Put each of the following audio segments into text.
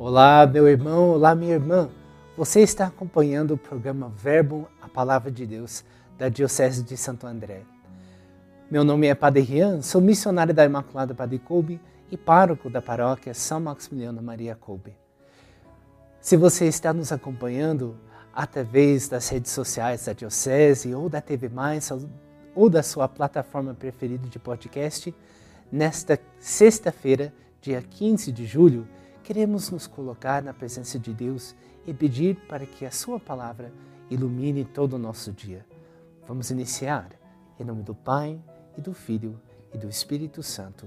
Olá, meu irmão, olá, minha irmã. Você está acompanhando o programa Verbo, a Palavra de Deus, da Diocese de Santo André. Meu nome é Padre Rian, sou missionário da Imaculada Padre Coube e pároco da paróquia São Maximiliano Maria Coube. Se você está nos acompanhando através das redes sociais da Diocese ou da TV Mais ou da sua plataforma preferida de podcast, nesta sexta-feira, dia 15 de julho, queremos nos colocar na presença de Deus e pedir para que a Sua palavra ilumine todo o nosso dia. Vamos iniciar. Em nome do Pai, e do Filho, e do Espírito Santo.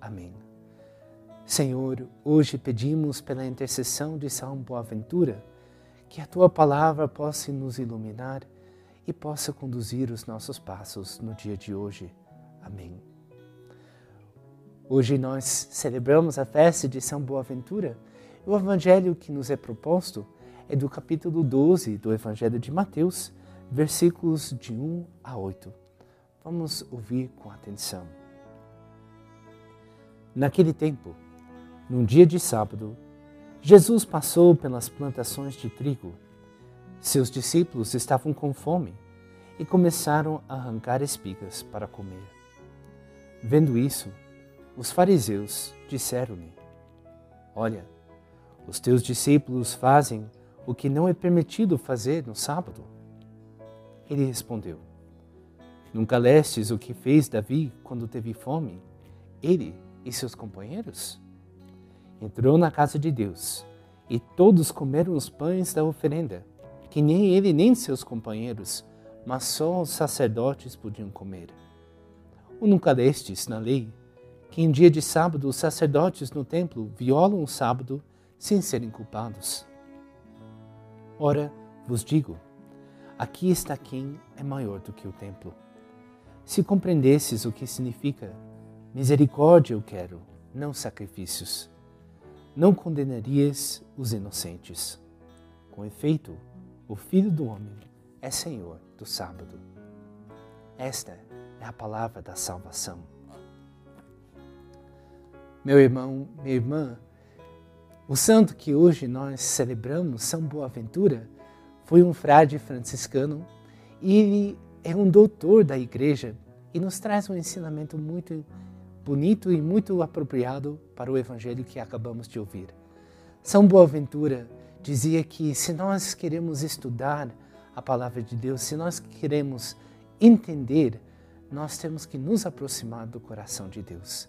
Amém. Senhor, hoje pedimos pela intercessão de São Boaventura que a Tua palavra possa nos iluminar e possa conduzir os nossos passos no dia de hoje. Amém. Hoje nós celebramos a festa de São Boaventura. O evangelho que nos é proposto é do capítulo 12 do Evangelho de Mateus, versículos de 1 a 8. Vamos ouvir com atenção. Naquele tempo, num dia de sábado, Jesus passou pelas plantações de trigo. Seus discípulos estavam com fome e começaram a arrancar espigas para comer. Vendo isso, os fariseus disseram-lhe: Olha, os teus discípulos fazem o que não é permitido fazer no sábado. Ele respondeu: Nunca lestes o que fez Davi quando teve fome, ele e seus companheiros? Entrou na casa de Deus e todos comeram os pães da oferenda, que nem ele nem seus companheiros, mas só os sacerdotes podiam comer. Ou nunca lestes na lei que em dia de sábado os sacerdotes no templo violam o sábado sem serem culpados. Ora, vos digo, aqui está quem é maior do que o templo. Se compreendesses o que significa misericórdia eu quero, não sacrifícios, não condenarias os inocentes. Com efeito, o Filho do Homem é Senhor do sábado. Esta é a palavra da salvação. Meu irmão, minha irmã, o santo que hoje nós celebramos, São Boaventura, foi um frade franciscano e ele é um doutor da igreja e nos traz um ensinamento muito bonito e muito apropriado para o evangelho que acabamos de ouvir. São Boaventura dizia que se nós queremos estudar a palavra de Deus, se nós queremos entender, nós temos que nos aproximar do coração de Deus.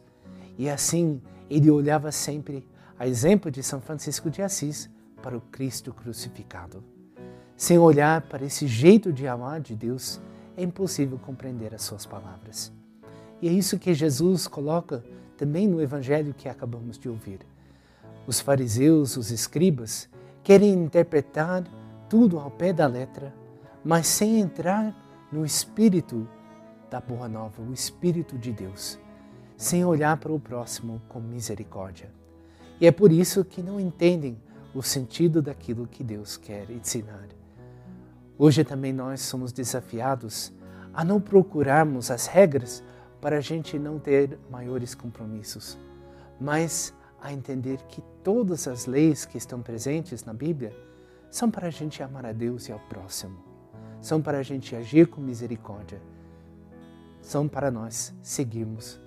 E assim ele olhava sempre, a exemplo de São Francisco de Assis, para o Cristo crucificado. Sem olhar para esse jeito de amar de Deus, é impossível compreender as suas palavras. E é isso que Jesus coloca também no evangelho que acabamos de ouvir. Os fariseus, os escribas, querem interpretar tudo ao pé da letra, mas sem entrar no espírito da boa nova, o espírito de Deus sem olhar para o próximo com misericórdia. E é por isso que não entendem o sentido daquilo que Deus quer ensinar. Hoje também nós somos desafiados a não procurarmos as regras para a gente não ter maiores compromissos, mas a entender que todas as leis que estão presentes na Bíblia são para a gente amar a Deus e ao próximo, são para a gente agir com misericórdia, são para nós seguirmos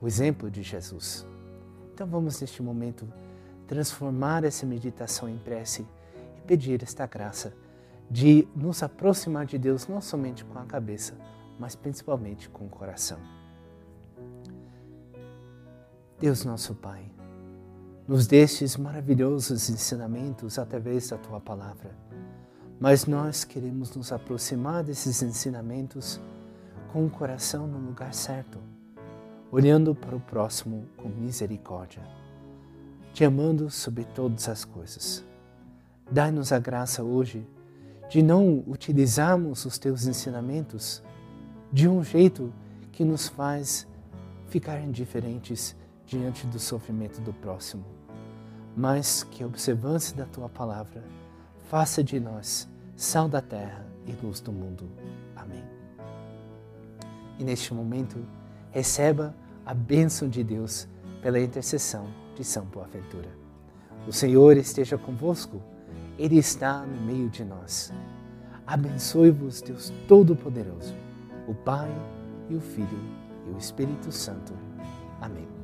o exemplo de Jesus. Então vamos neste momento transformar essa meditação em prece e pedir esta graça de nos aproximar de Deus não somente com a cabeça, mas principalmente com o coração. Deus nosso Pai, nos destes maravilhosos ensinamentos através da tua palavra, mas nós queremos nos aproximar desses ensinamentos com o coração no lugar certo olhando para o próximo com misericórdia, te amando sobre todas as coisas. Dai-nos a graça hoje de não utilizarmos os teus ensinamentos de um jeito que nos faz ficar indiferentes diante do sofrimento do próximo, mas que a observância da tua palavra faça de nós sal da terra e luz do mundo. Amém. E neste momento, receba a bênção de Deus pela intercessão de São Boaventura. O Senhor esteja convosco, Ele está no meio de nós. Abençoe-vos, Deus Todo-Poderoso, o Pai e o Filho e o Espírito Santo. Amém.